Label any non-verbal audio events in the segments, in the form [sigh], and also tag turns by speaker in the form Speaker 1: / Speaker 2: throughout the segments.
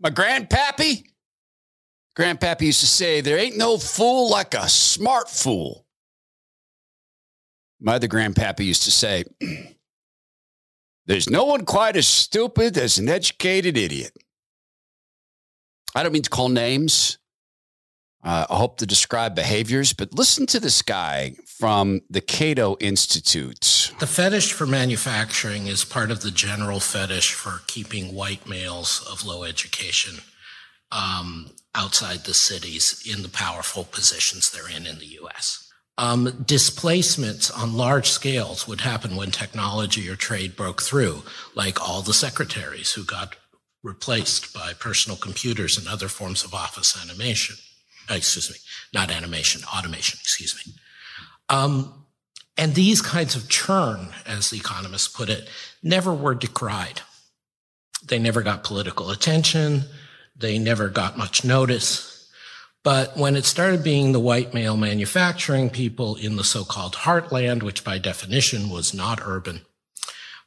Speaker 1: My grandpappy, grandpappy used to say, there ain't no fool like a smart fool. My other grandpappy used to say, [clears throat] there's no one quite as stupid as an educated idiot. I don't mean to call names. Uh, I hope to describe behaviors, but listen to this guy from the Cato Institute.
Speaker 2: The fetish for manufacturing is part of the general fetish for keeping white males of low education um, outside the cities in the powerful positions they're in in the US. Um, displacements on large scales would happen when technology or trade broke through, like all the secretaries who got replaced by personal computers and other forms of office animation. Uh, excuse me, not animation, automation, excuse me. Um, and these kinds of churn, as the economists put it, never were decried. They never got political attention. They never got much notice. But when it started being the white male manufacturing people in the so-called heartland, which by definition was not urban,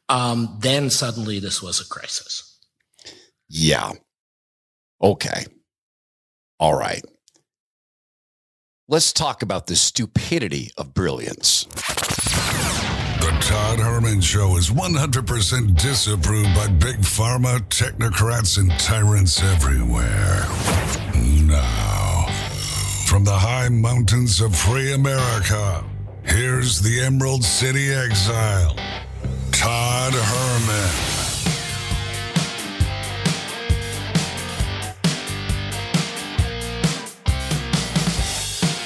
Speaker 2: um, then suddenly this was a crisis.
Speaker 1: Yeah. Okay. All right. Let's talk about the stupidity of brilliance.
Speaker 3: The Todd Herman Show is 100% disapproved by big pharma, technocrats, and tyrants everywhere. Now, from the high mountains of free America, here's the Emerald City exile, Todd Herman.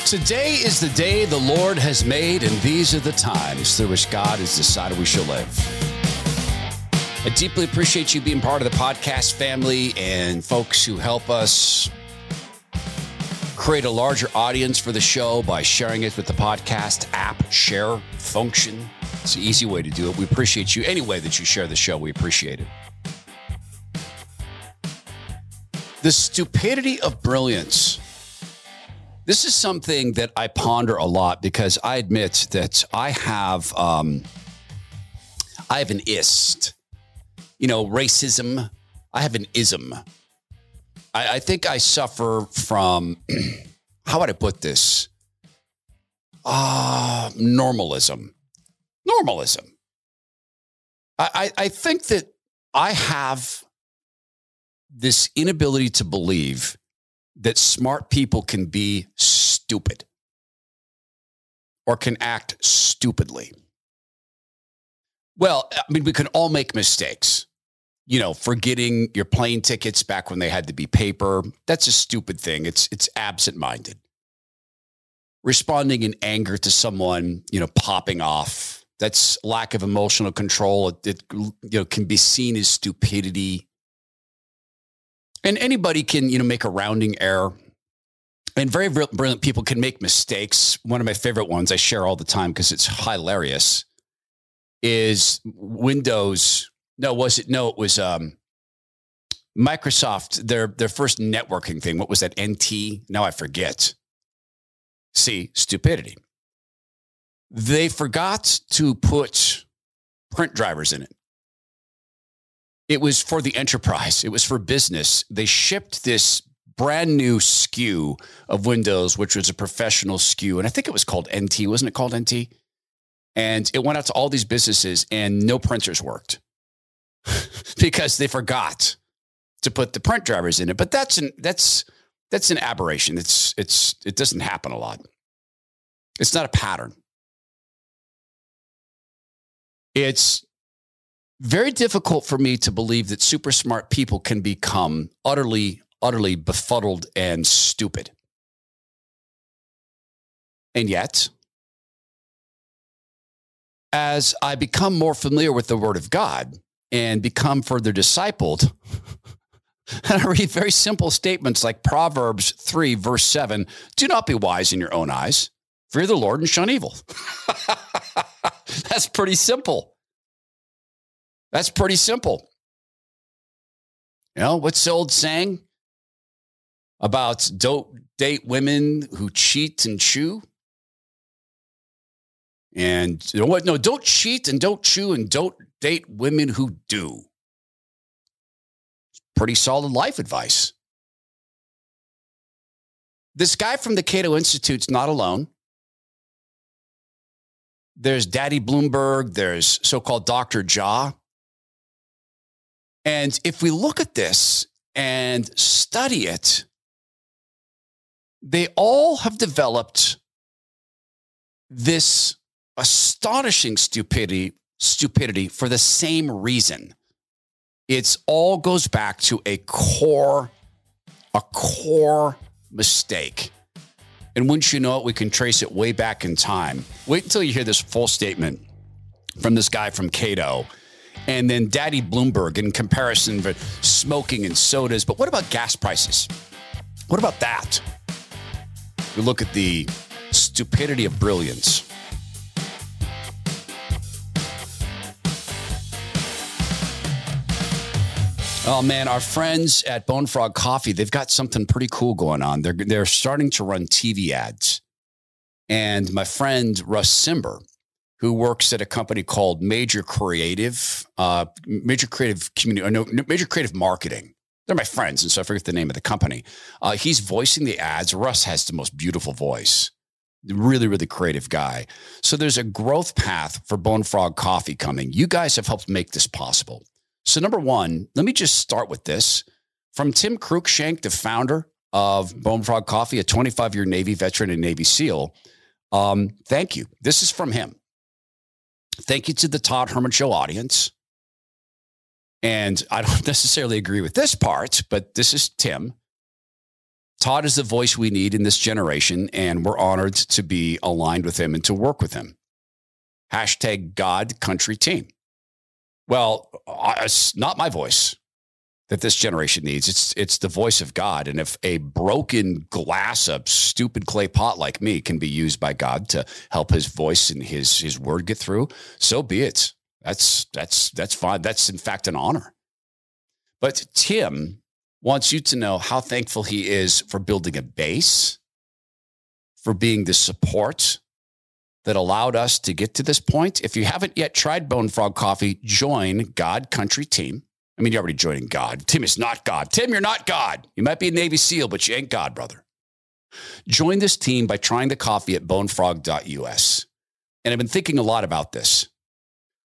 Speaker 1: Today is the day the Lord has made, and these are the times through which God has decided we shall live. I deeply appreciate you being part of the podcast family and folks who help us create a larger audience for the show by sharing it with the podcast app share function. It's an easy way to do it. We appreciate you any way that you share the show. We appreciate it. The stupidity of brilliance. This is something that I ponder a lot because I admit that I have um, I have an ist. You know, racism. I have an ism. I, I think I suffer from [clears throat] how would I put this? Ah, uh, normalism. Normalism. I, I, I think that I have this inability to believe that smart people can be stupid or can act stupidly. Well, I mean, we can all make mistakes. You know, forgetting your plane tickets back when they had to be paper, that's a stupid thing. It's it's absent-minded. Responding in anger to someone, you know, popping off, that's lack of emotional control. It, it you know can be seen as stupidity and anybody can you know make a rounding error. And very brilliant people can make mistakes. One of my favorite ones i share all the time because it's hilarious is windows. No was it no it was um microsoft their their first networking thing. What was that nt now i forget. See stupidity. They forgot to put print drivers in it it was for the enterprise, it was for business. They shipped this brand new SKU of Windows, which was a professional SKU. And I think it was called NT, wasn't it called NT? And it went out to all these businesses and no printers worked [laughs] because they forgot to put the print drivers in it. But that's an that's that's an aberration. It's it's it doesn't happen a lot. It's not a pattern. It's very difficult for me to believe that super smart people can become utterly, utterly befuddled and stupid. And yet, as I become more familiar with the Word of God and become further discipled, [laughs] and I read very simple statements like Proverbs 3, verse 7 do not be wise in your own eyes, fear the Lord and shun evil. [laughs] That's pretty simple. That's pretty simple. You know, what's the old saying about don't date women who cheat and chew? And you know what? No, don't cheat and don't chew and don't date women who do. It's pretty solid life advice. This guy from the Cato Institute's not alone. There's Daddy Bloomberg, there's so called Dr. Jha. And if we look at this and study it, they all have developed this astonishing stupidity stupidity for the same reason. It's all goes back to a core a core mistake. And once you know it, we can trace it way back in time. Wait until you hear this full statement from this guy from Cato. And then Daddy Bloomberg in comparison for smoking and sodas. But what about gas prices? What about that? We look at the stupidity of brilliance. Oh man, our friends at Bone Frog Coffee, they've got something pretty cool going on. They're they're starting to run TV ads. And my friend Russ Cimber, who works at a company called Major Creative, uh, Major Creative Community, no, Major Creative Marketing. They're my friends, and so I forget the name of the company. Uh, he's voicing the ads. Russ has the most beautiful voice. Really, really creative guy. So there's a growth path for Bone Frog Coffee coming. You guys have helped make this possible. So, number one, let me just start with this. From Tim Cruikshank, the founder of Bone Frog Coffee, a 25 year Navy veteran and Navy SEAL, um, thank you. This is from him. Thank you to the Todd Herman Show audience. And I don't [laughs] necessarily agree with this part, but this is Tim. Todd is the voice we need in this generation, and we're honored to be aligned with him and to work with him. Hashtag God Country Team. Well, uh, it's not my voice that this generation needs. It's it's the voice of God. And if a broken glass, a stupid clay pot like me can be used by God to help his voice and his his word get through, so be it. That's that's that's fine. That's in fact an honor. But Tim wants you to know how thankful he is for building a base, for being the support that allowed us to get to this point. If you haven't yet tried Bone Frog Coffee, join God Country Team. I mean, you're already joining God. Tim is not God. Tim, you're not God. You might be a Navy SEAL, but you ain't God, brother. Join this team by trying the coffee at bonefrog.us. And I've been thinking a lot about this.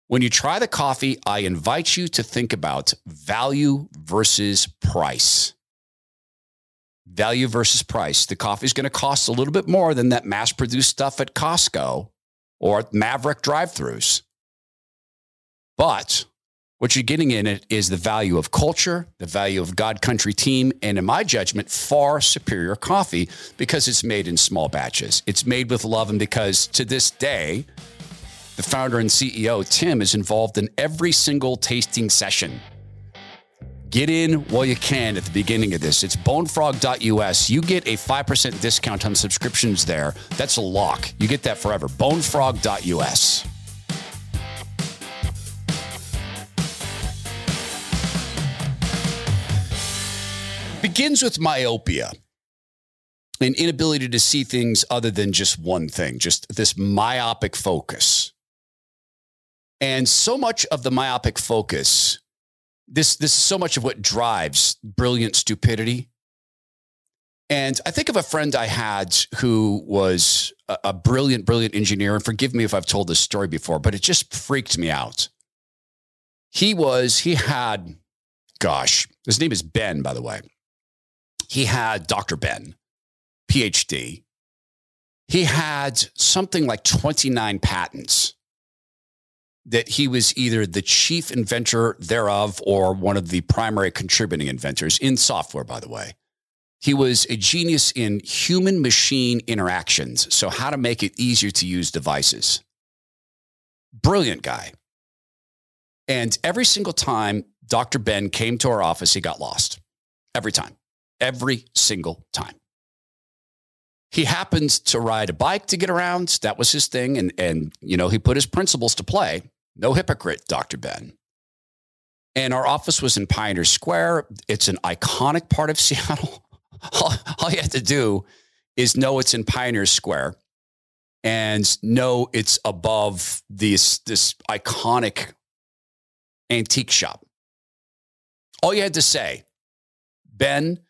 Speaker 1: When you try the coffee, I invite you to think about value versus price value versus price. The coffee is going to cost a little bit more than that mass produced stuff at Costco or Maverick drive throughs. But what you're getting in it is the value of culture, the value of God Country team, and in my judgment, far superior coffee because it's made in small batches. It's made with love, and because to this day, the founder and CEO, Tim, is involved in every single tasting session. Get in while you can at the beginning of this. It's bonefrog.us. You get a 5% discount on subscriptions there. That's a lock. You get that forever. Bonefrog.us. Begins with myopia an inability to see things other than just one thing, just this myopic focus. And so much of the myopic focus this this is so much of what drives brilliant stupidity. And I think of a friend I had who was a, a, brilliant, brilliant engineer. And forgive me if I've told this story before, but it just freaked me out. He was, he had, gosh, his name is Ben, by the way. He had Dr. Ben, PhD. He had something like 29 patents that he was either the chief inventor thereof or one of the primary contributing inventors in software, by the way. He was a genius in human machine interactions, so how to make it easier to use devices. Brilliant guy. And every single time Dr. Ben came to our office, he got lost. Every time. Every single time. He happened to ride a bike to get around. That was his thing. And, and, you know, he put his principles to play. No hypocrite, Dr. Ben. And our office was in Pioneer Square. It's an iconic part of [laughs] Seattle. all, all you have to do is know it's in Pioneer Square and know it's above this, this iconic antique shop. All you had to say Ben,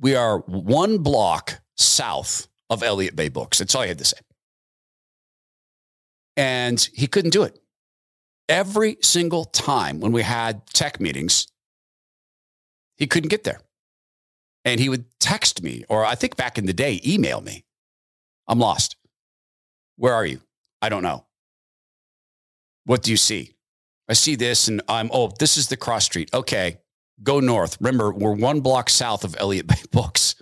Speaker 1: we are one block south of Elliott Bay Books. That's all I had to say. And he couldn't do it. Every single time when we had tech meetings, he couldn't get there. And he would text me, or I think back in the day, email me. I'm lost. Where are you? I don't know. What do you see? I see this and I'm, oh, this is the cross street. Okay, go north. Remember, we're one block south of Elliott Bay [laughs] Books.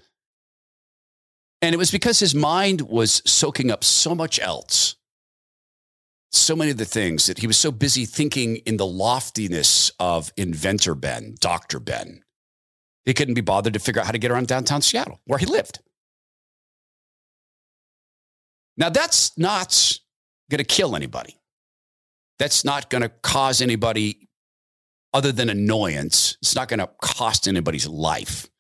Speaker 1: And it was because his mind was soaking up so much else, so many of the things that he was so busy thinking in the loftiness of inventor Ben, Dr. Ben. He couldn't be bothered to figure out how to get around downtown Seattle, where he lived. Now, that's not going to kill anybody. That's not going to cause anybody other than annoyance. It's not going to cost anybody's life.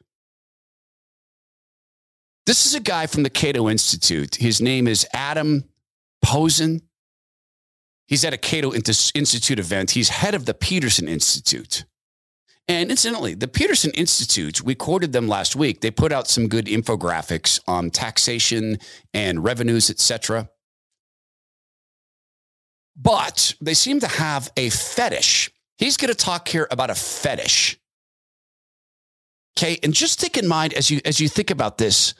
Speaker 1: This is a guy from the Cato Institute. His name is Adam Posen. He's at a Cato Institute event. He's head of the Peterson Institute. And incidentally, the Peterson Institute, we quoted them last week. They put out some good infographics on taxation and revenues, etc. But they seem to have a fetish. He's going to talk here about a fetish. Okay, and just think in mind as you as you think about this,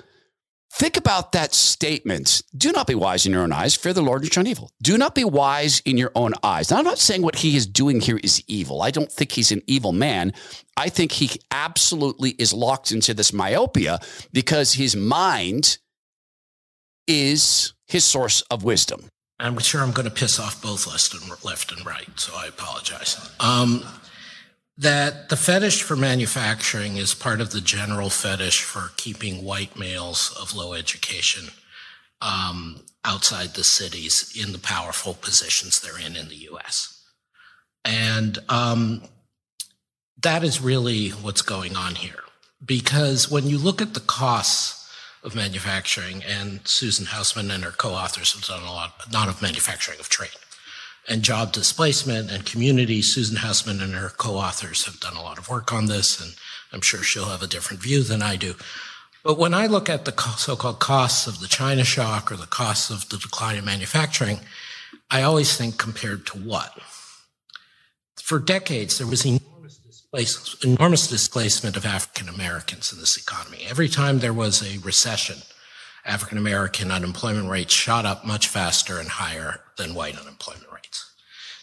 Speaker 1: Think about that statement. Do not be wise in your own eyes. Fear the Lord and shun evil. Do not be wise in your own eyes. Now, I'm not saying what he is doing here is evil. I don't think he's an evil man. I think he absolutely is locked into this myopia because his mind is his source of wisdom.
Speaker 2: I'm sure I'm going to piss off both left and, left and right, so I apologize. Um, that the fetish for manufacturing is part of the general fetish for keeping white males of low education um, outside the cities in the powerful positions they're in in the US. And um, that is really what's going on here. Because when you look at the costs of manufacturing, and Susan Houseman and her co authors have done a lot, not of manufacturing, of trade and job displacement and community. Susan Houseman and her co-authors have done a lot of work on this, and I'm sure she'll have a different view than I do. But when I look at the so-called costs of the China shock or the costs of the decline in manufacturing, I always think compared to what? For decades, there was enormous, displace, enormous displacement of African Americans in this economy. Every time there was a recession, African American unemployment rates shot up much faster and higher than white unemployment rates.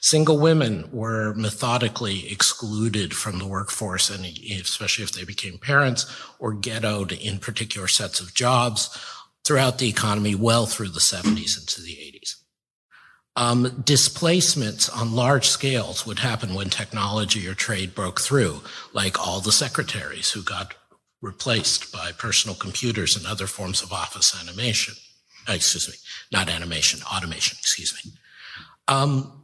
Speaker 2: Single women were methodically excluded from the workforce, and especially if they became parents, or ghettoed in particular sets of jobs throughout the economy well through the 70s into the 80s. Um, displacements on large scales would happen when technology or trade broke through, like all the secretaries who got replaced by personal computers and other forms of office animation. Uh, excuse me, not animation, automation, excuse me. Um,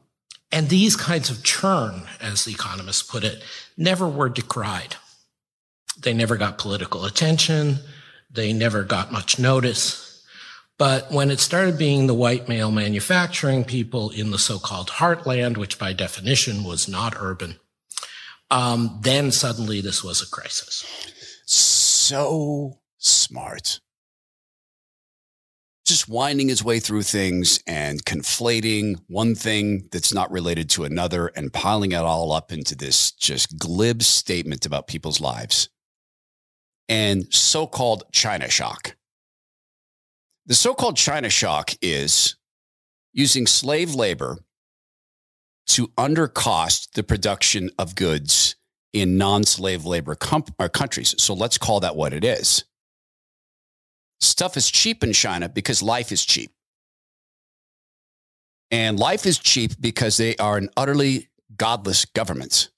Speaker 2: and these kinds of churn, as the economists put it, never were decried. They never got political attention. They never got much notice. But when it started being the white male manufacturing people in the so-called heartland, which by definition was not urban, um, then suddenly this was a crisis
Speaker 1: so smart. Just winding his way through things and conflating one thing that's not related to another and piling it all up into this just glib statement about people's lives and so called China shock. The so called China shock is using slave labor to undercost the production of goods in non slave labor com- uh, countries. So let's call that what it is. Stuff is cheap in China because life is cheap. And life is cheap because they are an utterly godless government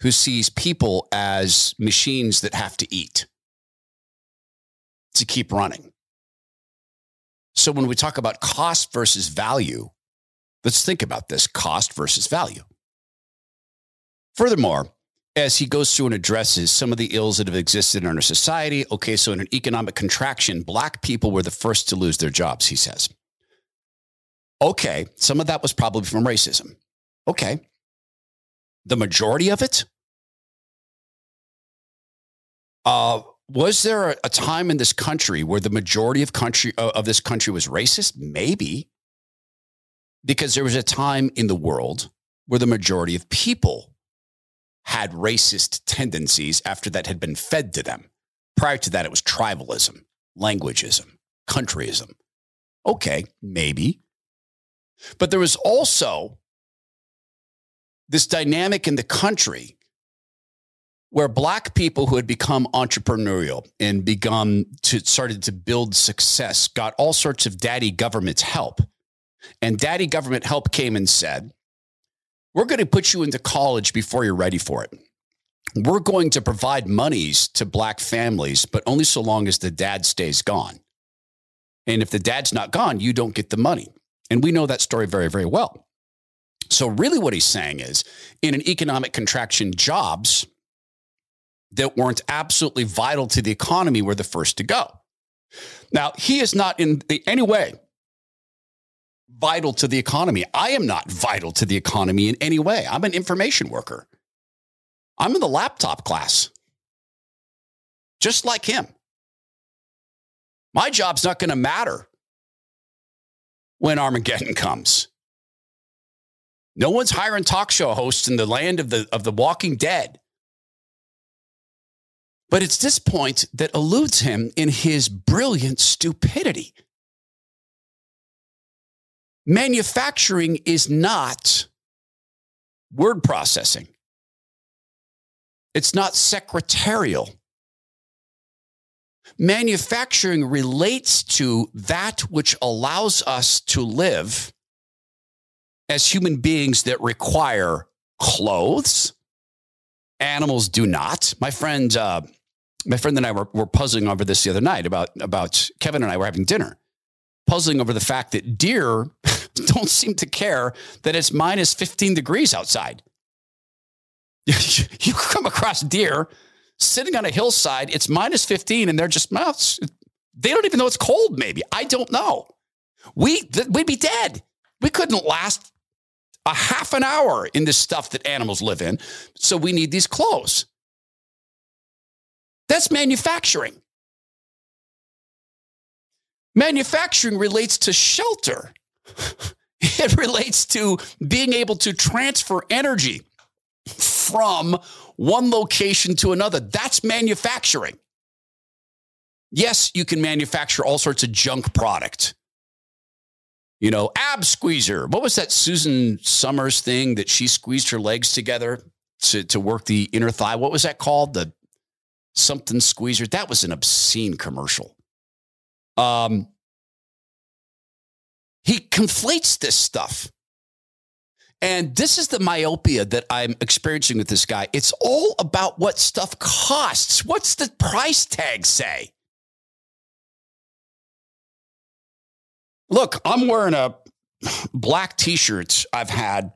Speaker 1: who sees people as machines that have to eat to keep running. So when we talk about cost versus value, let's think about this cost versus value. Furthermore, as he goes through and addresses some of the ills that have existed in our society. Okay, so in an economic contraction, black people were the first to lose their jobs, he says. Okay, some of that was probably from racism. Okay. The majority of it? Uh, was there a, a, time in this country where the majority of country uh, of this country was racist? Maybe, because there was a time in the world where the majority of people had racist tendencies after that had been fed to them. Prior to that, it was tribalism, languageism, countryism. Okay, maybe. But there was also this dynamic in the country where black people who had become entrepreneurial and begun to started to build success got all sorts of daddy government help. And daddy government help came and said we're going to put you into college before you're ready for it. We're going to provide monies to black families but only so long as the dad stays gone. And if the dad's not gone you don't get the money. And we know that story very very well. So really what he's saying is in an economic contraction jobs that weren't absolutely vital to the economy were the first to go. Now, he is not in any way vital to the economy. I am not vital to the economy in any way. I'm an information worker. I'm in the laptop class, just like him. My job's not going to matter when Armageddon [laughs] comes. No one's hiring talk show hosts in the land of the, of the walking dead. But it's this point that eludes him in his brilliant stupidity. Manufacturing is not word processing. It's not secretarial. Manufacturing relates to that which allows us to live as human beings that require clothes. Animals do not. My friend, uh, my friend and I were, were puzzling over this the other night about, about Kevin and I were having dinner, puzzling over the fact that deer [laughs] don't seem to care that it's minus 15 degrees outside. [laughs] you come across deer sitting on a hillside, it's minus 15, and they're just, well, they don't even know it's cold, maybe. I don't know. We, we'd be dead. We couldn't last a half an hour in this stuff that animals live in. So we need these clothes. That's manufacturing. Manufacturing relates to shelter. [laughs] it relates to being able to transfer energy from one location to another. That's manufacturing. Yes, you can manufacture all sorts of junk product. You know, ab squeezer. What was that Susan Somers thing that she squeezed her legs together to, to work the inner thigh? What was that called? The something squeezer. That was an obscene commercial. Um, he conflates this stuff. And this is the myopia that I'm experiencing with this guy. It's all about what stuff costs. What's the price tag say? Look, I'm wearing a black t shirt I've had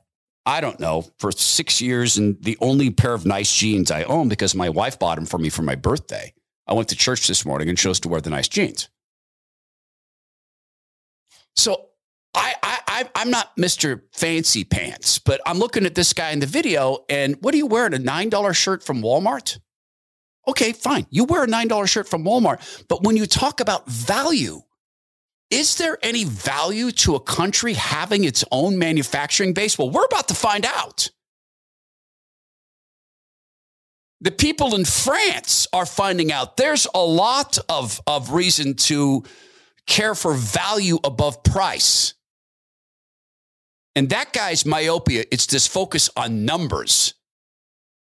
Speaker 1: I don't know, for six years and the only pair of nice jeans I own because my wife bought them for me for my birthday. I went to church this morning and chose to wear the nice jeans. So I, I, I'm not Mr. Fancy Pants, but I'm looking at this guy in the video and what are you wearing? A $9 shirt from Walmart? Okay, fine. You wear a $9 shirt from Walmart. But when you talk about value, is there any value to a country having its own manufacturing base? Well, we're about to find out. The people in France are finding out there's a lot of, of reason to care for value above price. And that guy's myopia, it's this focus on numbers.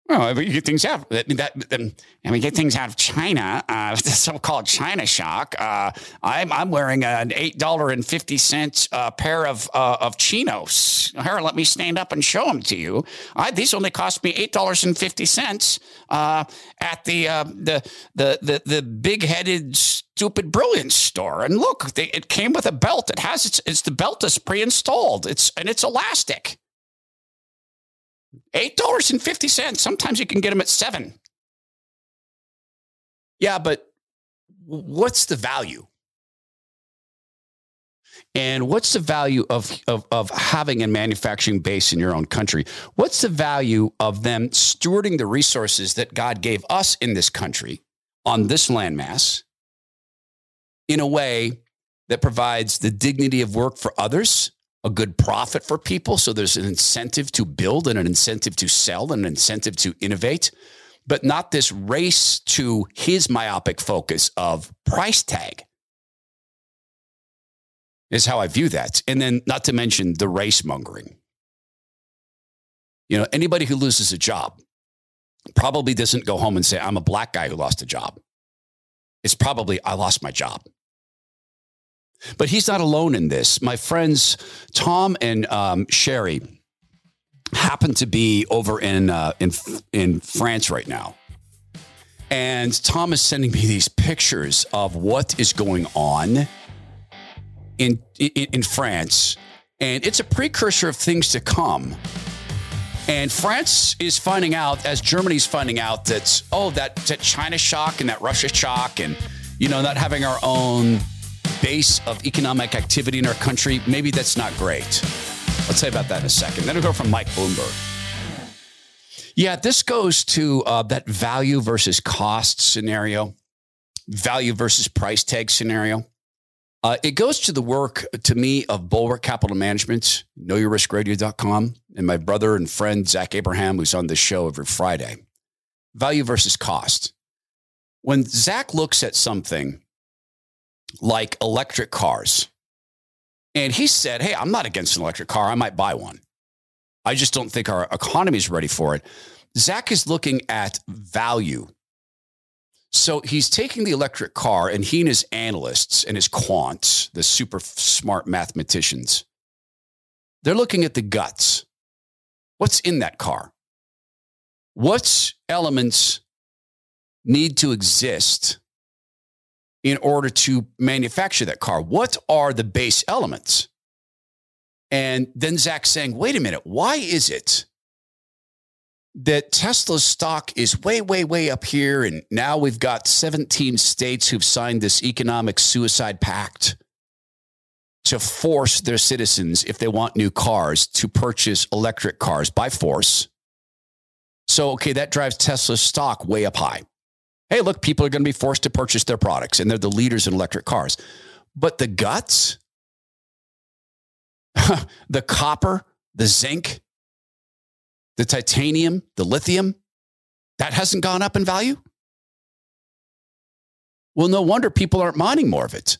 Speaker 1: Well, we get things out. That, that, and we get things out of China, uh, [laughs] the so-called China shock. Uh, I'm, I'm wearing an eight dollar and fifty cents uh, pair of uh, of chinos. Here, let me stand up and show them to you. I, these only cost me eight dollars and fifty cents uh, at the, uh, the the the the big-headed stupid brilliance store. And look, they, it came with a belt. It has its, it's the belt is pre-installed. It's and it's elastic. $8.50. Sometimes you can get them at seven. Yeah, but what's the value? And what's the value of, of, of having a manufacturing base in your own country? What's the value of them stewarding the resources that God gave us in this country on this landmass in a way that provides the dignity of work for others, a good profit for people. So there's an incentive to build and an incentive to sell and an incentive to innovate, but not this race to his myopic focus of price tag. Is how I view that. And then, not to mention the race mongering. You know, anybody who loses a job probably doesn't go home and say, I'm a black guy who lost a job. It's probably, I lost my job. But he's not alone in this. My friends Tom and um, Sherry happen to be over in uh, in in France right now, and Tom is sending me these pictures of what is going on in in, in France, and it's a precursor of things to come. And France is finding out, as Germany's finding out, that oh, that that China shock and that Russia shock, and you know, not having our own base of economic activity in our country, maybe that's not great. I'll say about that in a second. Then we'll go from Mike Bloomberg. Yeah, this goes to uh, that value versus cost scenario, value versus price tag scenario. Uh, it goes to the work, to me, of Bulwark Capital Management, knowyourriskradio.com, and my brother and friend, Zach Abraham, who's on this show every Friday. Value versus cost. When Zach looks at something like electric cars. And he said, Hey, I'm not against an electric car. I might buy one. I just don't think our economy is ready for it. Zach is looking at value. So he's taking the electric car and he and his analysts and his quants, the super smart mathematicians, they're looking at the guts. What's in that car? What elements need to exist in order to manufacture that car? What are the base elements? And then Zach saying, wait a minute, why is it that Tesla's stock is way, way, way up here? And now we've got 17 states who've signed this economic suicide pact to force their citizens, if they want new cars, to purchase electric cars by force. So, okay, that drives Tesla's stock way up high hey, look, people are going to be forced to purchase their products and they're the leaders in electric cars. But the guts, [laughs] the copper, the zinc, the titanium, the lithium, that hasn't gone up in value? Well, no wonder people aren't mining more of it.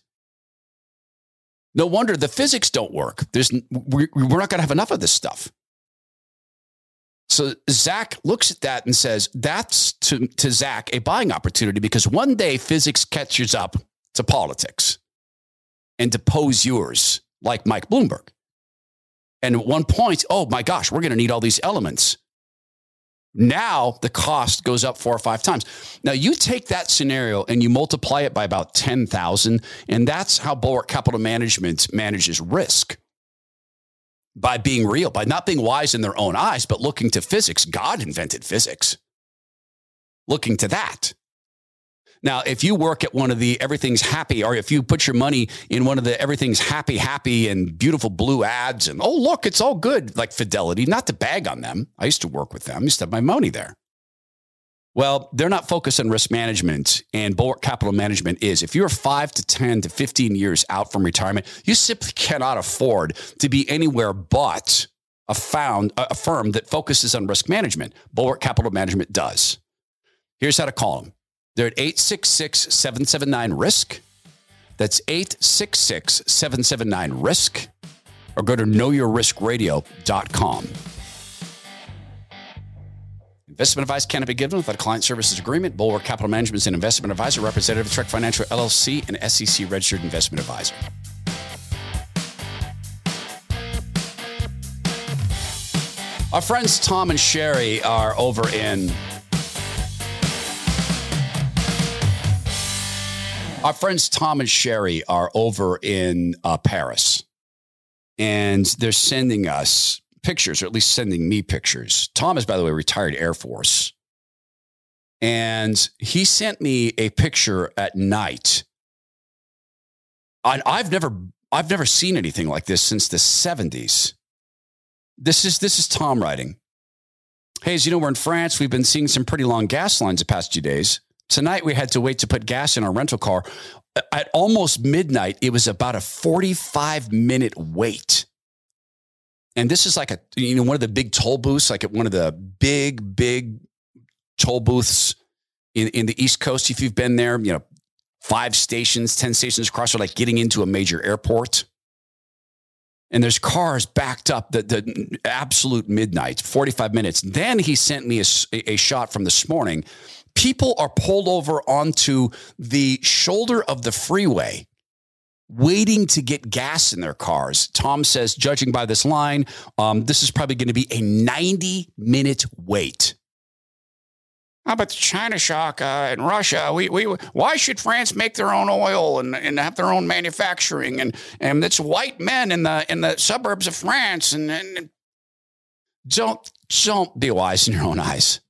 Speaker 1: No wonder the physics don't work. There's, we're not going to have enough of this stuff. So Zach looks at that and says, that's to, to Zach a buying opportunity because one day physics catches up to politics and depose yours, like Mike Bloomberg. And at one point, oh my gosh, we're going to need all these elements. Now the cost goes up four or five times. Now you take that scenario and you multiply it by about 10,000, and that's how Bulwark Capital Management manages risk by being real, by not being wise in their own eyes, but looking to physics. God invented physics. Looking to that. Now, if you work at one of the everything's happy, or if you put your money in one of the everything's happy, happy and beautiful blue ads, and oh, look, it's all good, like Fidelity, not to bag on them. I used to work with them, I used to have my money there. Well, they're not focused on risk management, and Bulwark Capital Management is. If you're five to 10 to 15 years out from retirement, you simply cannot afford to be anywhere but a, found, a firm that focuses on risk management. Bulwark Capital Management does. Here's how to call them they're at 866 779 RISK. That's 866 779 RISK, or go to knowyourriskradio.com. Investment advice cannot be given without a client services agreement. Bulwark Capital Management is an investment advisor, representative of Trek Financial LLC, and SEC registered investment advisor. Our friends Tom and Sherry are over in. Our friends Tom and Sherry are over in uh, Paris, and they're sending us pictures, or at least sending me pictures. Tom is, by the way, retired Air Force. And he sent me a picture at night. I've never I've never seen anything like this since the 70s. This is this is Tom writing. Hey, as you know, we're in France. We've been seeing some pretty long gas lines the past few days. Tonight we had to wait to put gas in our rental car. At almost midnight, it was about a 45 minute wait. And this is like a you know one of the big toll booths, like at one of the big big toll booths in, in the East Coast. If you've been there, you know, five stations, 10 stations across are like getting into a major airport. And there's cars backed up the, the absolute midnight, 45 minutes. Then he sent me a, a shot from this morning. People are pulled over onto the shoulder of the freeway waiting to get gas in their cars. Tom says, judging by this line, um, this is probably going to be a 90 minute wait. How about the China shock uh, in Russia? We, we, why should France make their own oil and, and have their own manufacturing? And, and it's white men in the, in the suburbs of France. And, and don't, don't be wise in your own eyes.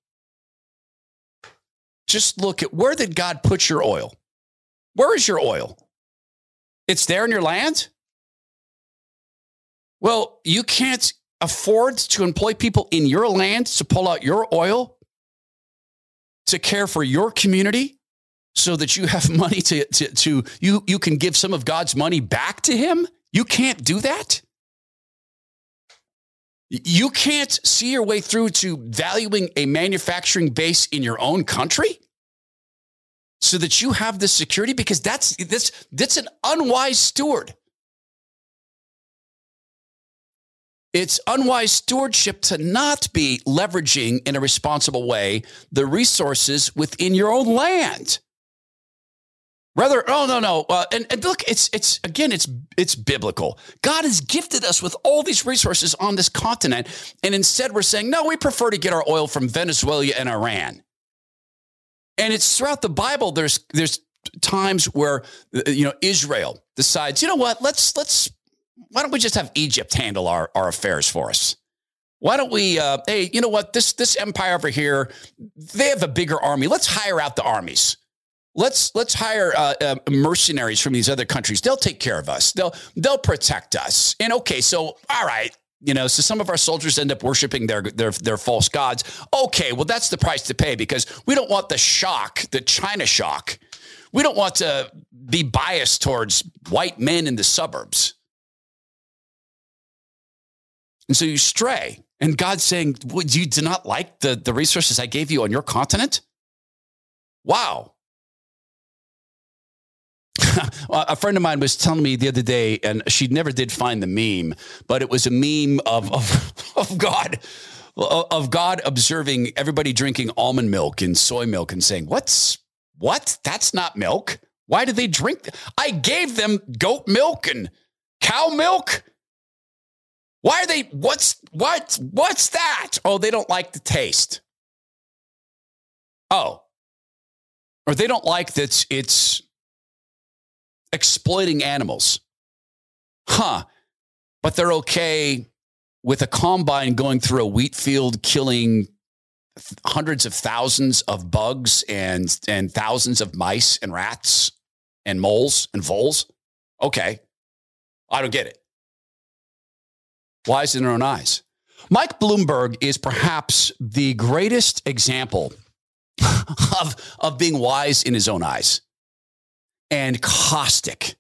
Speaker 1: Just look at where did God put your oil? Where is your oil? It's there in your land? Well, you can't afford to employ people in your land to pull out your oil to care for your community so that you have [laughs] money to, to, to you, you can give some of God's money back to him? You can't do that? You can't see your way through to valuing a manufacturing base in your own country so that you have the security because that's that's that's an unwise steward. It's unwise stewardship to not be leveraging in a responsible way the resources within your own land. Rather, oh no, no, uh, and, and look, it's it's again, it's it's biblical. God has gifted us with all these resources on this continent, and instead we're saying no, we prefer to get our oil from Venezuela and Iran. And it's throughout the Bible. There's there's times where you know Israel decides, you know what, let's let's why don't we just have Egypt handle our, our affairs for us? Why don't we, uh, hey, you know what? This, this empire over here, they have a bigger army. Let's hire out the armies. Let's, let's hire uh, uh, mercenaries from these other countries. They'll take care of us. They'll, they'll protect us. And okay, so, all right, you know, so some of our soldiers end up worshiping their, their, their false gods. Okay, well, that's the price to pay because we don't want the shock, the China shock. We don't want to be biased towards white men in the suburbs. And so you stray. And God's saying, Would you do not like the, the resources I gave you on your continent? Wow. [laughs] a friend of mine was telling me the other day, and she never did find the meme, but it was a meme of, of, [laughs] of God, of God observing everybody drinking almond milk and soy milk and saying, What's what? That's not milk. Why do they drink? I gave them goat milk and cow milk why are they what's what what's that? Oh, they don't like the taste. Oh. Or they don't like that it's exploiting animals. Huh. But they're okay with a combine going through a wheat field killing hundreds of thousands of bugs and and thousands of mice and rats and moles and voles. Okay. I don't get it wise in their own eyes. Mike Bloomberg is perhaps the greatest example [laughs] of, of being wise in his own eyes and caustic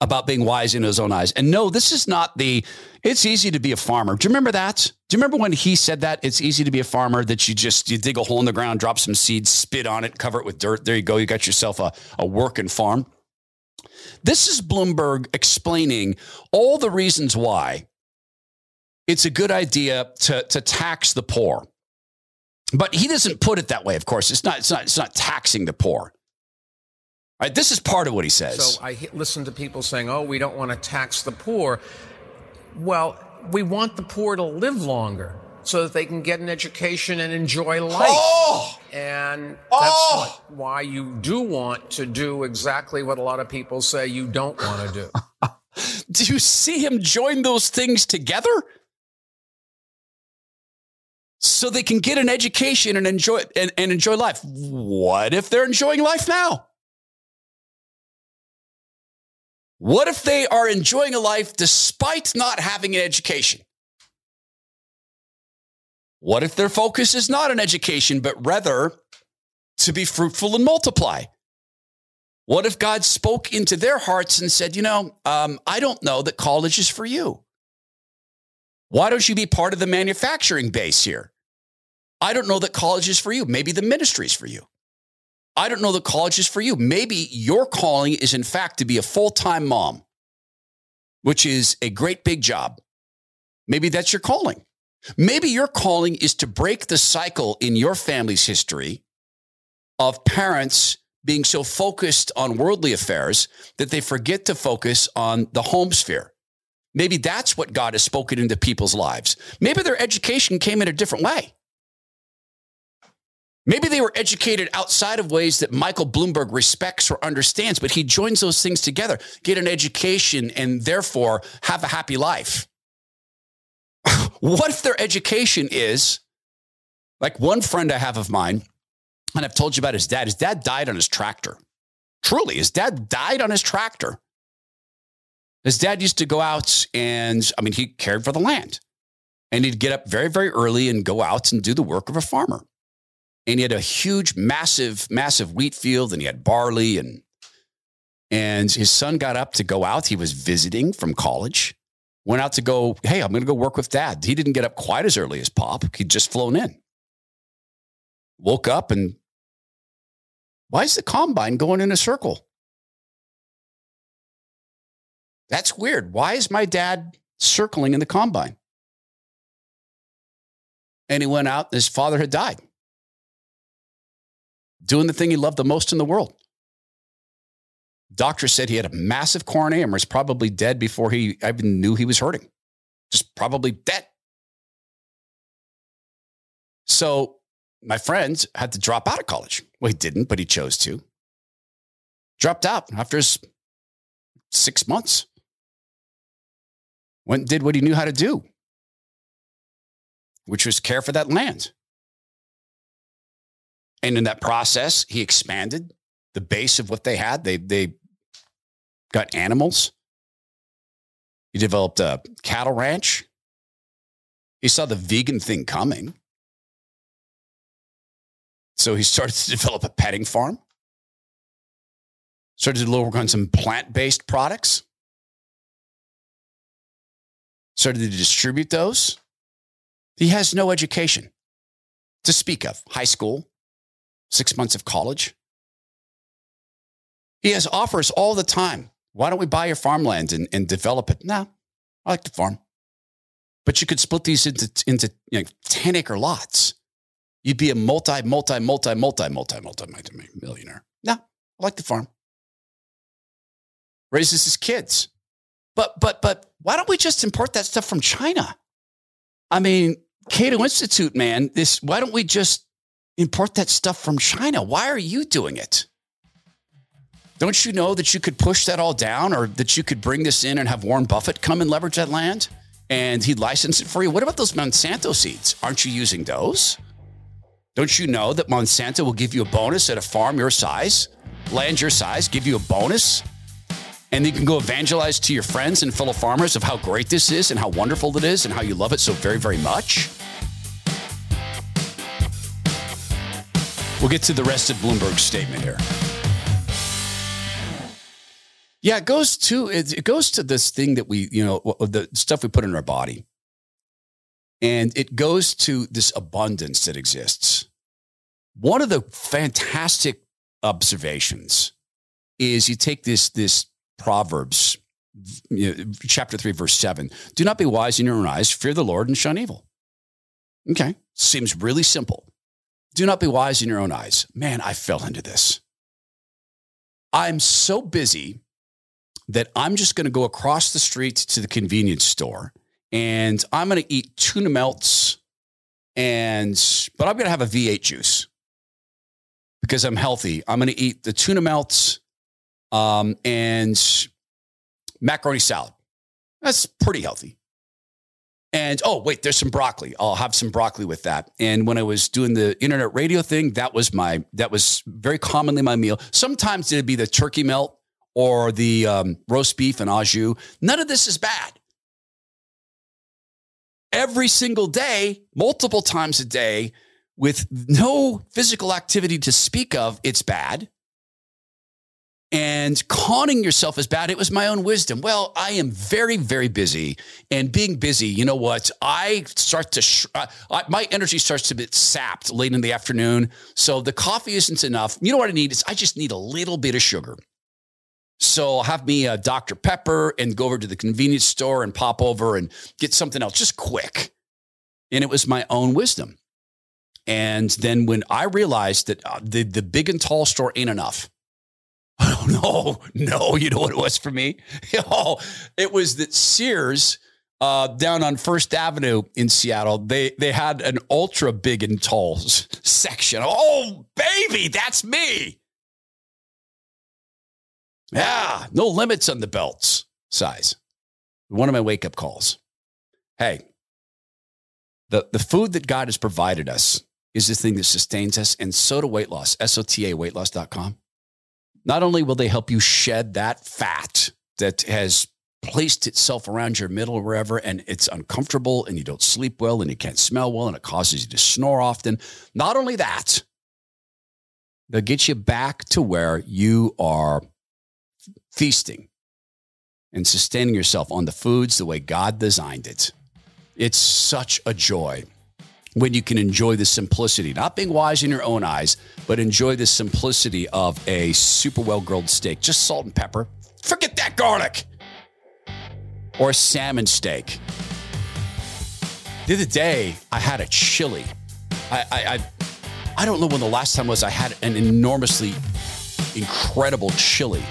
Speaker 1: about being wise in his own eyes. And no, this is not the, it's easy to be a farmer. Do you remember that? Do you remember when he said that? It's easy to be a farmer, that you just, you dig a hole in the ground, drop some seeds, spit on it, cover it with dirt. There you go. You got yourself a, a working farm. This is Bloomberg explaining all the reasons why it's a good idea to, to tax the poor. But he doesn't put it that way, of course. It's not, it's not, it's not taxing the poor. Right, this is part of what he says.
Speaker 4: So I listen to people saying, oh, we don't want to tax the poor. Well, we want the poor to live longer so that they can get an education and enjoy life.
Speaker 1: Oh!
Speaker 4: And oh! that's
Speaker 1: oh!
Speaker 4: what, why you do want to do exactly what a lot of people say you don't want to do. [laughs]
Speaker 1: do you see him join those things together? so they can get an education and enjoy and, and enjoy life. What if they're enjoying life now? What if they are enjoying a life despite not having an education? What if their focus is not on education, but rather to be fruitful and multiply? What if God spoke into their hearts and said, you know, um, I don't know that college is for you. Why don't you be part of the manufacturing base here? I don't know that college is for you. Maybe the ministry is for you. I don't know that college is for you. Maybe your calling is, in fact, to be a full time mom, which is a great big job. Maybe that's your calling. Maybe your calling is to break the cycle in your family's history of parents being so focused on worldly affairs that they forget to focus on the home sphere. Maybe that's what God has spoken into people's lives. Maybe their education came in a different way. Maybe they were educated outside of ways that Michael Bloomberg respects or understands, but he joins those things together, get an education, and therefore have a happy life. [laughs] what if their education is like one friend I have of mine, and I've told you about his dad. His dad died on his tractor. Truly, his dad died on his tractor. His dad used to go out and, I mean, he cared for the land. And he'd get up very, very early and go out and do the work of a farmer. And he had a huge, massive, massive wheat field and he had barley and and his son got up to go out. He was visiting from college, went out to go, hey, I'm going to go work with dad. He didn't get up quite as early as Pop. He'd just flown in. Woke up and why is the combine going in a circle? That's weird. Why is my dad circling in the combine? And he went out, his father had died, doing the thing he loved the most in the world. Doctor said he had a massive coronary and was probably dead before he even knew he was hurting. Just probably dead. So my friend had to drop out of college. Well, he didn't, but he chose to. Dropped out after six months. Went and did what he knew how to do, which was care for that land. And in that process, he expanded the base of what they had. They, they got animals. He developed a cattle ranch. He saw the vegan thing coming. So he started to [laughs] develop a petting farm, started to work on some plant based products, started to distribute those. He has no education to speak of high school, six months of college. He has offers all the time. Why don't we buy your farmland and, and develop it? No, I like to farm. But you could split these into, into you know, 10 acre lots you'd be a multi, multi, multi, multi, multi, multi, multi millionaire. No, I like the farm. Raises his kids. But, but, but why don't we just import that stuff from China? I mean, Cato Institute, man, this, why don't we just import that stuff from China? Why are you doing it? Don't you know that you could push that all down or that you could bring this in and have Warren Buffett come and leverage that land and he'd license it for you? What about those Monsanto seeds? Aren't you using those? Don't you know that Monsanto will give you a bonus at a farm your size, land your size, give you a bonus? And you can go evangelize to your friends and fellow farmers of how great this is and how wonderful it is and how you love it so very, very much. We'll get to the rest of Bloomberg's statement here. Yeah, it goes to it goes to this thing that we, you know, the stuff we put in our body. And it goes to this abundance that exists. One of the fantastic observations is you take this, this Proverbs, you know, chapter 3, verse 7. Do not be wise in your own eyes, fear the Lord and shun evil. Okay, seems really simple. Do not be wise in your own eyes. Man, I fell into this. I'm so busy that I'm just going to go across the street to the convenience store and I'm going to eat tuna melts and but I'm going to have a V8 juice because I'm healthy. I'm going to eat the tuna melts um, and macaroni salad. That's pretty healthy. And oh, wait, there's some broccoli. I'll have some broccoli with that. And when I was doing the internet radio thing, that was my that was very commonly my meal. Sometimes it'd be the turkey melt or the um, roast beef and au jus. None of this is bad every single day, multiple times a day, with no physical activity to speak of, it's bad. And conning yourself is bad. It was my own wisdom. Well, I am very, very busy. And being busy, you know what? I start to, sh- uh, I, my energy starts to get sapped late in the afternoon. So the coffee isn't enough. You know what I need is I just need a little bit of sugar. So I'll have me a Dr. Pepper and go over to the convenience store and pop over and get something else just quick. And it was my own wisdom. And then when I realized that uh, the, the big and tall store ain't enough, [laughs] no, no, you know what it was for me? [laughs] Oh, it was that Sears uh, down on First Avenue in Seattle, they they had an ultra big and tall section. Oh, baby, that's me. Yeah, no limits on the belts size. One of my wake up calls. Hey, the, the food that God has provided us is the thing that sustains us, and so do weight loss, SOTA weightloss.com. Not only will they help you shed that fat that has placed itself around your middle or wherever, and it's uncomfortable, and you don't sleep well, and you can't smell well, and it causes you to snore often. Not only that, they'll get you back to where you are feasting and sustaining yourself on the foods the way God designed it. It's such a joy when you can enjoy the simplicity, not being wise in your own eyes, but enjoy the simplicity of a super well grilled steak, just salt and pepper. Forget that garlic. Or a salmon steak. The other day, I had a chili. I, I, I, I don't know when the last time was I had an enormously incredible chili.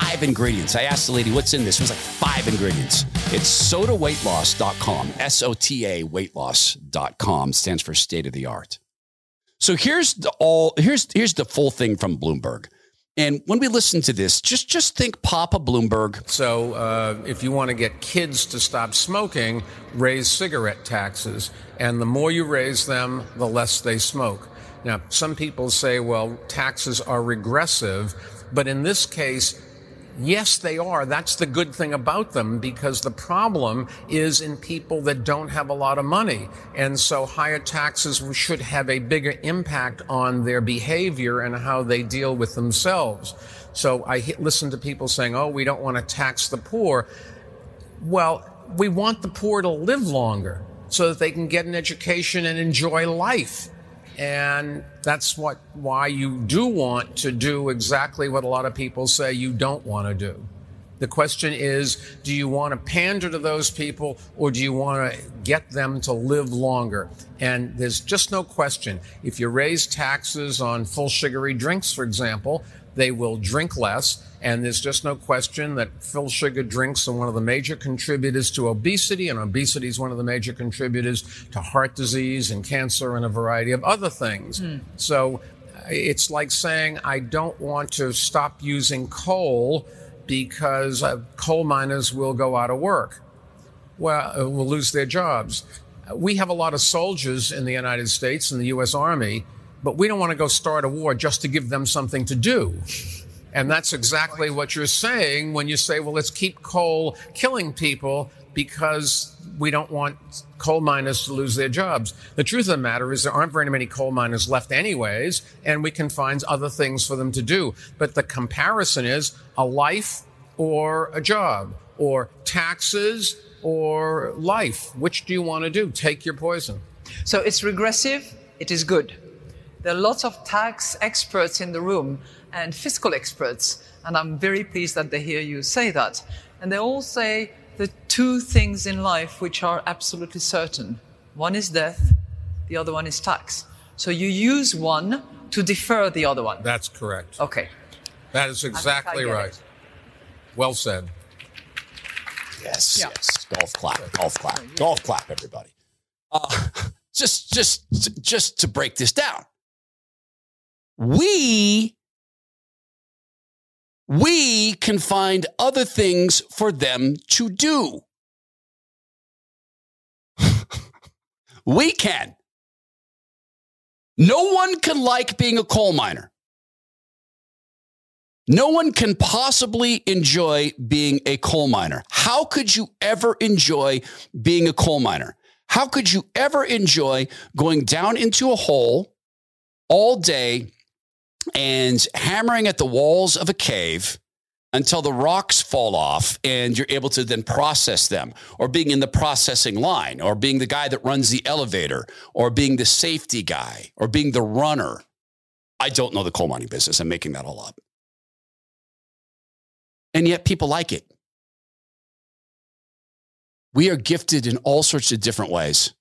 Speaker 1: Five ingredients. I asked the lady, what's in this? It was like five ingredients. It's sotaweightloss.com. S O T A weightloss.com stands for state of the art. So here's the all here's here's the full thing from Bloomberg. And when we listen to this, just just think Papa Bloomberg.
Speaker 4: So, uh, if you want to get kids to stop smoking, raise cigarette taxes. And the more you raise them, the less they smoke. Now, some people say, well, taxes are regressive. But in this case, Yes, they are. That's the good thing about them because the problem is in people that don't have a lot of money. And so higher taxes should have a bigger impact on their behavior and how they deal with themselves. So I listen to people saying, oh, we don't want to tax the poor. Well, we want the poor to live longer so that they can get an education and enjoy life. And that's what, why you do want to do exactly what a lot of people say you don't want to do. The question is, do you want to pander to those people or do you want to get them to live longer? And there's just no question. If you raise taxes on full sugary drinks, for example, they will drink less. And there's just no question that full sugar drinks are one of the major contributors to obesity, and obesity is one of the major contributors to heart disease and cancer and a variety of other things. Mm. So it's like saying, I don't want to stop using coal because uh, coal miners will go out of work. Well, uh, will lose their jobs. We have a lot of soldiers in the United States in the U.S. Army but we don't want to go start a war just to give them something to do. And that's exactly what you're saying when you say, well, let's keep coal killing people because we don't want coal miners to lose their jobs. The truth of the matter is there aren't very many coal miners left anyways, and we can find other things for them to do. But the comparison is a life or a job or taxes or life. Which do you want to do? Take your poison.
Speaker 5: So it's regressive. It is good. There are lots of tax experts in the room and fiscal experts, and I'm very pleased that they hear you say that. And they all say the two things in life which are absolutely certain one is death, the other one is tax. So you use one to defer the other one.
Speaker 4: That's correct.
Speaker 5: Okay.
Speaker 4: That is exactly right. It. Well said.
Speaker 1: Yes, yeah. yes. Golf clap, golf clap, golf clap, everybody. Uh, [laughs] just, just, just to break this down we we can find other things for them to do. we can. No one can like being a coal miner. No one can possibly enjoy being a coal miner. How could you ever enjoy being a coal miner? How could you ever enjoy going down into a hole all day and hammering at the walls of a cave until the rocks fall off and you're able to then process them, or being in the processing line, or being the guy that runs the elevator, or being the safety guy, or being the runner? I don't know the coal mining business. I'm making that all up. And yet people like it. We are gifted in all sorts of different ways.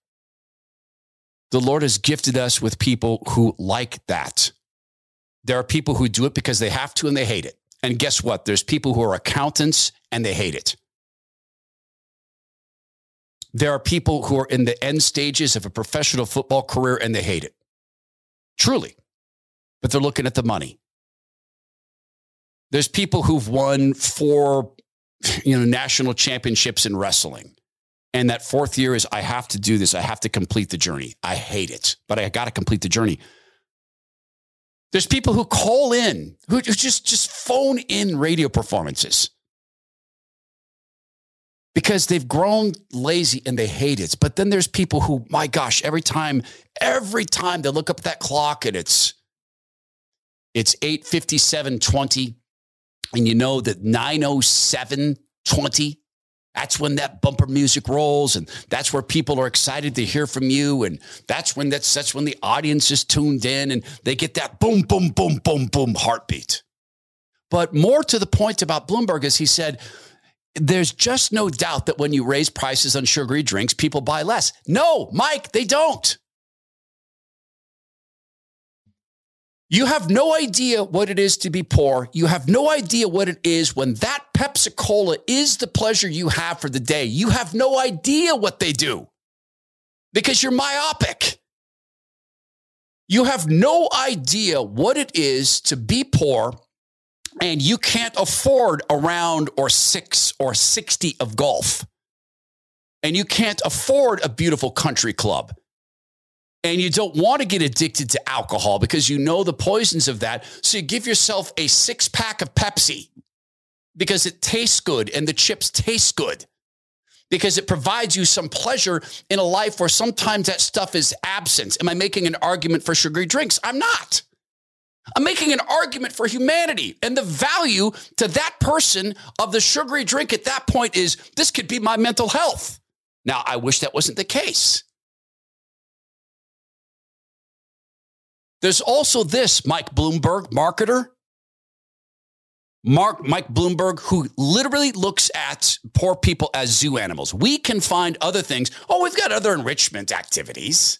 Speaker 1: The Lord has gifted us with people who like that. There are people who do it because they have to and they hate it. And guess what? There's people who are accountants and they hate it. There are people who are in the end stages of a professional football career and they hate it. Truly. But they're looking at the money. There's people who've won four [laughs] you know, national championships in wrestling and that fourth year is I have to do this. I have to complete the journey. I hate it, but I got to complete the journey. There's people who call in, who just, just phone in radio performances because they've grown lazy and they hate it. But then there's people who, my gosh, every time, every time they look up that clock and it's it's 85720 and you know that 90720 that's when that bumper music rolls, and that's where people are excited to hear from you, and that's when that's that's when the audience is tuned in, and they get that boom, boom, boom, boom, boom heartbeat. But more to the point about Bloomberg is he said, there's just no doubt that when you raise prices on sugary drinks, people buy less. No, Mike, they don't. You have no idea what it is to be poor. You have no idea what it is when that Pepsi Cola is the pleasure you have for the day. You have no idea what they do because you're myopic. You have no idea what it is to be poor and you can't afford a round or six or 60 of golf. And you can't afford a beautiful country club and you don't want to get addicted to alcohol because you know the poisons of that. So you give yourself a six pack of Pepsi because it tastes good and the chips taste good because it provides you some pleasure in a life where sometimes that stuff is absent. Am I making an argument for sugary drinks? I'm not. I'm making an argument for humanity and the value to that person of the sugary drink at that point is this could be my mental health. Now, I wish that wasn't the case. There's also this Mike Bloomberg, marketer. Mark Mike Bloomberg, who literally looks at poor people as zoo animals. We can find other things. Oh, we've got other enrichment activities.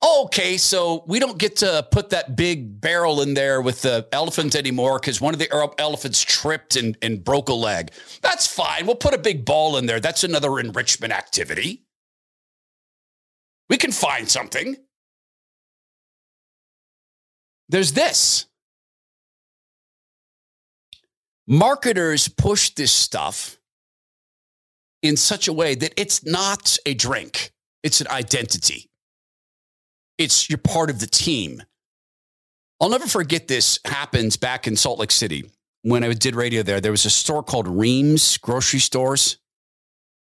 Speaker 1: Okay, so we don't get to put that big barrel in there with the elephant anymore because one of the er, elephants tripped and, and broke a leg. That's fine. We'll put a big ball in there. That's another enrichment activity. We can find something. There's this. Marketers push this stuff in such a way that it's not a drink, it's an identity. It's you're part of the team. I'll never forget this happens back in Salt Lake City when I did radio there. There was a store called Reams Grocery Stores.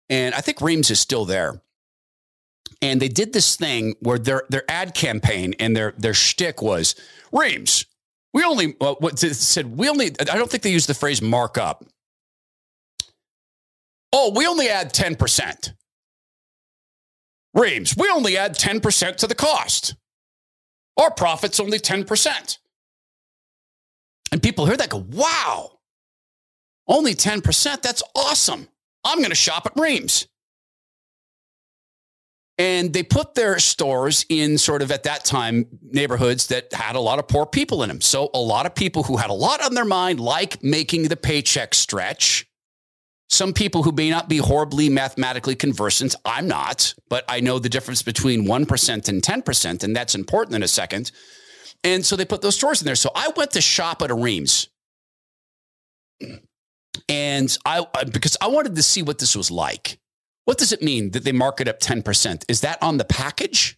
Speaker 1: And I think Reams is still there and they did this thing where their their ad campaign and their their shtick was Reams. We only uh, what said we only. I don't think they used the phrase markup. Oh, we only add ten percent. Reams, we only add ten percent to the cost. Our profit's only ten percent. And people hear that go, wow, only 10%. That's awesome. I'm going to shop at Reams. And they put their stores in sort of at that time neighborhoods that had a lot of poor people in them. So a lot of people who had a lot on their mind, like making the paycheck stretch. Some people who may not be horribly mathematically conversant, I'm not, but I know the difference between 1% and 10%, and that's important in a second. And so they put those stores in there. So I went to shop at a Reams. And I, because I wanted to see what this was like. What does it mean that they mark it up 10%? Is that on the package?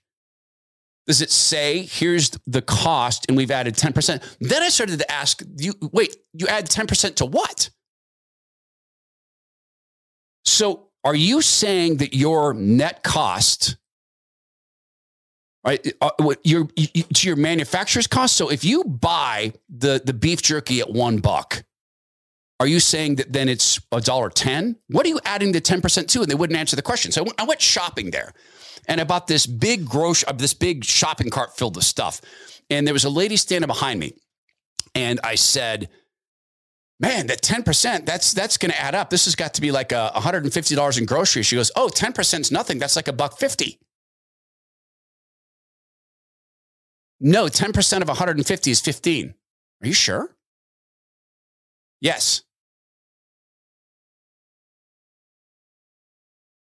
Speaker 1: Does it say, here's the cost and we've added 10%? Then I started to ask, you wait, you add 10% to what? So Are you saying that your net cost, right, uh, your to your manufacturer's cost? So if you buy the the beef jerky at one buck, are you saying that then it's a dollar ten? What are you adding the ten percent to? And they wouldn't answer the question. So I went shopping there, and I bought this big grocery, uh, this big shopping cart filled with stuff. And there was a lady standing behind me, and I said man, that 10%, that's that's going to add up. This has got to be like a $150 in groceries. She goes, oh, 10% is nothing. That's like a buck 50. No, 10% of 150 is 15. Are you sure? Yes.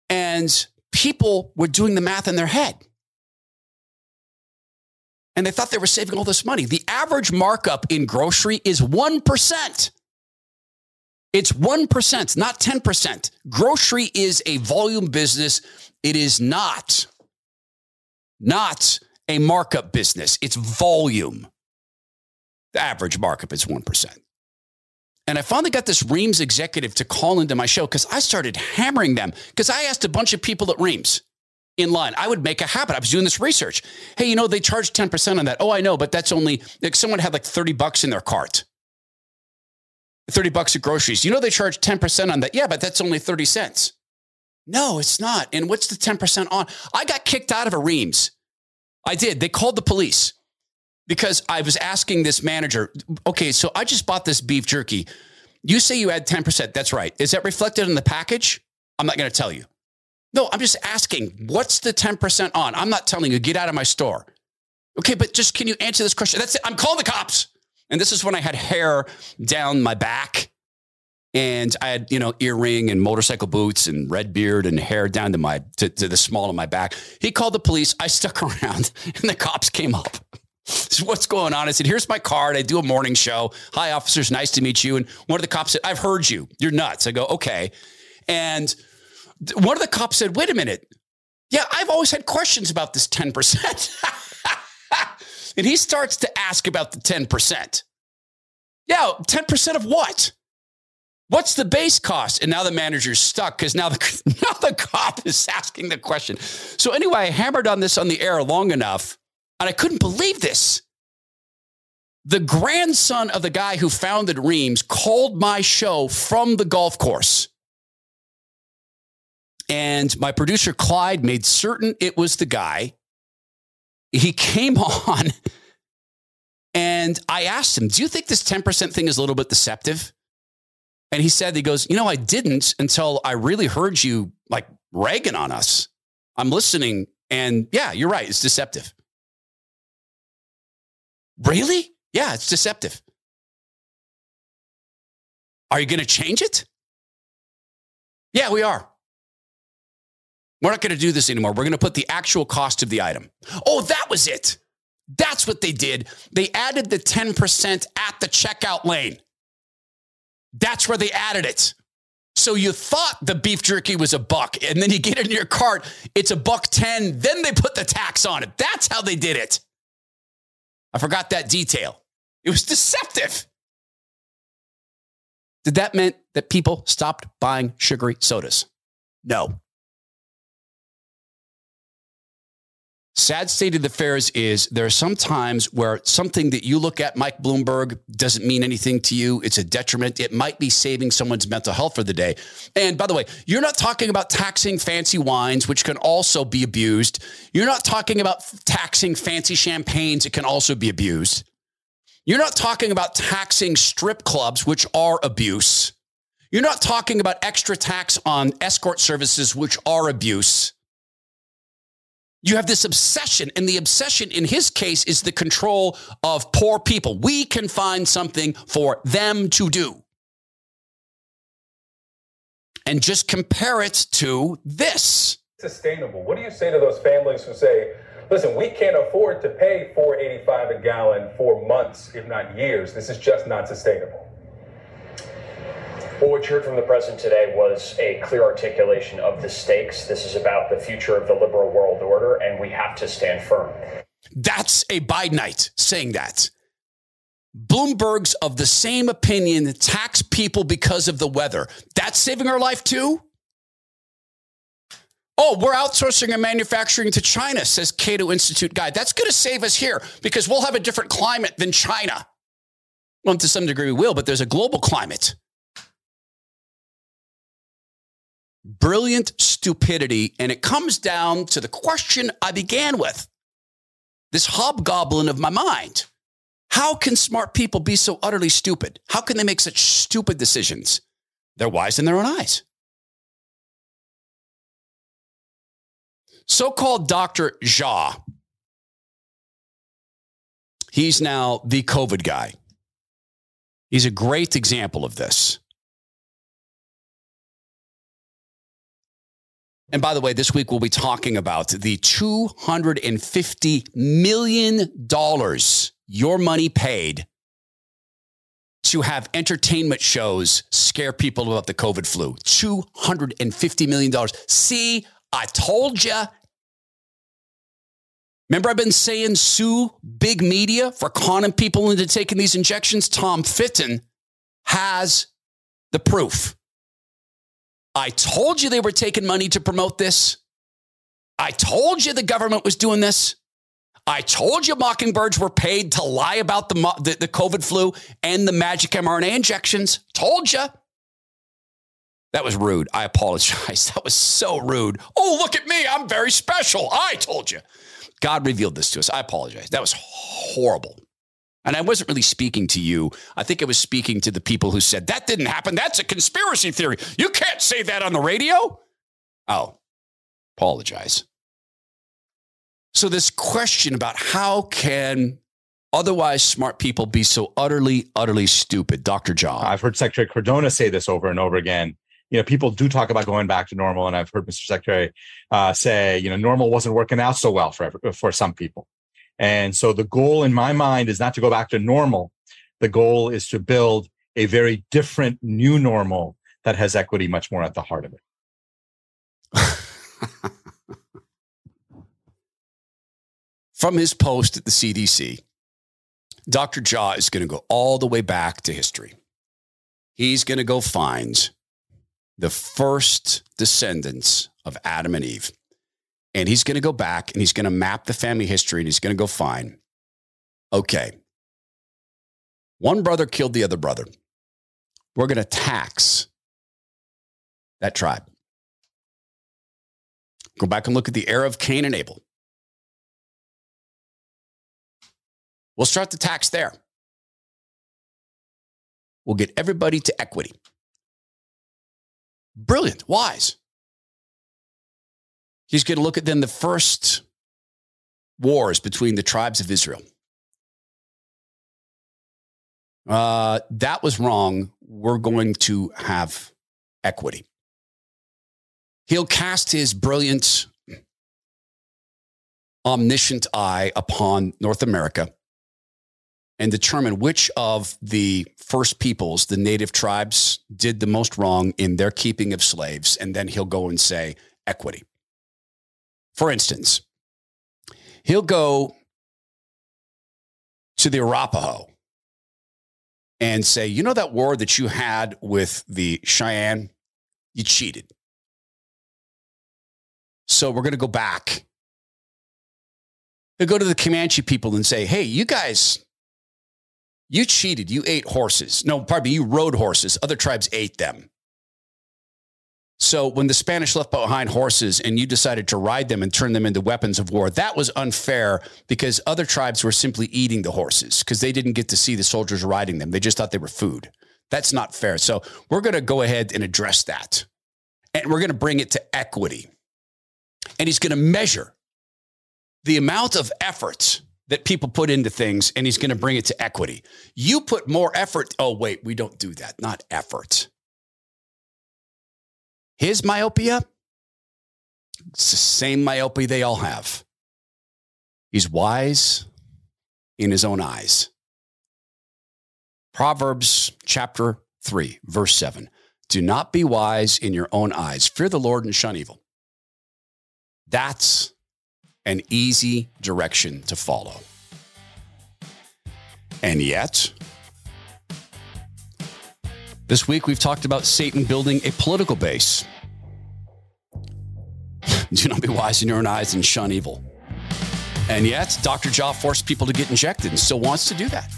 Speaker 1: And people were doing the math in their head. And they thought they were saving all this money. The average markup in grocery is 1%. It's 1%, not 10%. Grocery is a volume business. It is not, not a markup business. It's volume. The average markup is 1%. And I finally got this Reams executive to call into my show because I started hammering them because I asked a bunch of people at Reams in line. I would make a habit. I was doing this research. Hey, you know, they charge 10% on that. Oh, I know, but that's only like someone had like 30 bucks in their cart. 30 bucks at groceries. You know they charge 10% on that. Yeah, but that's only 30 cents. No, it's not. And what's the 10% on? I got kicked out of a Reams. I did. They called the police because I was asking this manager, okay, so I just bought this beef jerky. You say you add 10%. That's right. Is that reflected in the package? I'm not going to tell you. No, I'm just asking, what's the 10% on? I'm not telling you, get out of my store. Okay, but just can you answer this question? That's it. I'm calling the cops. And this is when I had hair down my back and I had, you know, earring and motorcycle boots and red beard and hair down to my to, to the small of my back. He called the police. I stuck [laughs] around and the cops came up. [laughs] What's going on? I said, here's my card. I do a morning show. Hi, officers. Nice to meet you. And one of the cops said, I've heard you. You're nuts. I go, okay. And one of the cops said, wait a minute. Yeah, I've always had questions about this 10%. [laughs] And he starts to ask about the 10%. Yeah, 10% of what? What's the base cost? And now the manager's stuck because now the, [laughs] now the cop is asking the question. So, anyway, I hammered on this on the air long enough, and I couldn't believe this. The grandson of the guy who founded Reams called my show from the golf course. And my producer, Clyde, made certain it was the guy he came [laughs] on and I asked him, Do you think this 10% thing is a little bit deceptive? And he said, He goes, You know, I didn't until I really heard you like ragging on us. I'm listening. And yeah, you're right. It's deceptive. Really? Yeah, it's deceptive. Are you going to change it? Yeah, we are. We're not going to do this anymore. We're going to put the actual cost of the item. Oh, that was it. That's what they did. They added the 10% at the checkout lane. That's where they added it. So you thought the beef jerky was a buck, and then you get it in your cart, it's a buck 10. Then they put the tax on it. That's how they did it. I forgot that detail. It was deceptive. Did that mean that people stopped buying sugary sodas? No. Sad state of the affairs is there are some times where something that you look at, Mike Bloomberg, doesn't mean anything to you. It's a detriment. It might be saving someone's mental health for the day. And by the way, you're not talking about taxing fancy wines, which can also be abused. You're not talking about taxing fancy champagnes, it can also be abused. You're not talking about taxing strip clubs, which are abuse. You're not talking about extra tax on escort services, which are abuse. You have this obsession, and the obsession in his case is the control of poor people. We can find something for them to do. And just compare it to this.
Speaker 6: Sustainable. What do you say to those families who say, listen, we can't afford to pay 485 a gallon for months, if not years. This is just not sustainable.
Speaker 7: What you heard from the president today was a clear articulation of the stakes. This is about the future of the liberal world order, and we have to stand firm.
Speaker 1: That's a Bidenite saying that. Bloomberg's of the same opinion tax people because of the weather. That's saving our life too? Oh, we're outsourcing our manufacturing to China, says Cato Institute guy. That's going to save us here because we'll have a different climate than China. Well, to some degree, we will, but there's a global climate. Brilliant stupidity. And it comes down to the question I began with this hobgoblin of my mind. How can smart people be so utterly stupid? How can they make such stupid decisions? They're wise in their own eyes. So called Dr. Jha, he's now the COVID guy. He's a great example of this. And by the way, this week we'll be talking about the $250 million your money paid to have entertainment shows scare people about the COVID flu. $250 million. See, I told you. Remember, I've been saying sue big media for conning people into taking these injections? Tom Fitton has the proof. I told you they were taking money to promote this. I told you the government was doing this. I told you mockingbirds were paid to lie about the, the, the COVID flu and the magic mRNA injections. Told you. That was rude. I apologize. [laughs] That was so rude. Oh, look at me. I'm very special. I told you. God revealed this to us. I apologize. That was horrible. And I wasn't really speaking to you. I think I was speaking to the people who said, that didn't happen. That's a conspiracy theory. You can't say that on the radio. Oh, apologize. So, this question about how can otherwise smart people be so utterly, utterly stupid, Dr. Jha?
Speaker 8: I've heard Secretary Cardona say this over and over again. You know, people do talk about going back to normal, and I've heard Mr. Secretary uh, say, you know, normal wasn't working out so well for for some people. And so, the goal in my mind is not to go back to normal. The goal is to build a very different new normal that has equity much more at the heart of it. [laughs]
Speaker 1: from his post at the CDC, Dr. Jha is going to go all the way back to history. He's going to go find the first descendants of Adam and Eve. And he's going to go back and he's going to map the family history and he's going to go find okay, one brother killed the other brother. We're going to tax that tribe. Go back and look at the era of Cain and Abel. We'll start the tax there. We'll get everybody to equity. Brilliant, wise. He's going to look at then the first wars between the tribes of Israel. Uh, that was wrong. We're going to have equity. He'll cast his brilliant, omniscient eye upon North America and determine which of the first peoples, the native tribes, did the most wrong in their keeping of slaves. And then he'll go and say equity. For instance, he'll go to the Arapaho and say, you know that war that you had with the Cheyenne? You cheated. So we're going to go back. He'll go to the Comanche people and say, hey, you guys you cheated. You ate horses. No, pardon me, you rode horses. Other tribes ate them. So when the Spanish left behind horses and you decided to ride them and turn them into weapons of war, that was unfair because other tribes were simply eating the horses because they didn't get to see the soldiers riding them. They just thought they were food. That's not fair. So we're going to go ahead and address that. And we're going to bring it to equity. And he's going to measure the amount of effort that people put into things and he's going to bring it to equity. You put more effort. Oh, wait, we don't do that. Not effort. His myopia, it's the same myopia they all have. He's wise in his own eyes. Proverbs chapter 3, verse 7. Do not be wise in your own eyes. Fear the Lord and shun evil. That's an easy direction to follow. And yet, this week we've talked about Satan building a political base. [laughs] Do not be wise in your own eyes and shun evil. And yet, Dr. Jha forced people to get injected and still wants to do that.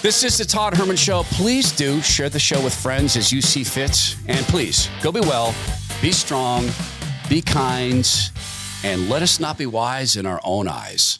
Speaker 1: This is the Todd Herman Show. Please do share the show with friends as you see fit. And please go be well, be strong, be kind, and let us not be wise in our own eyes.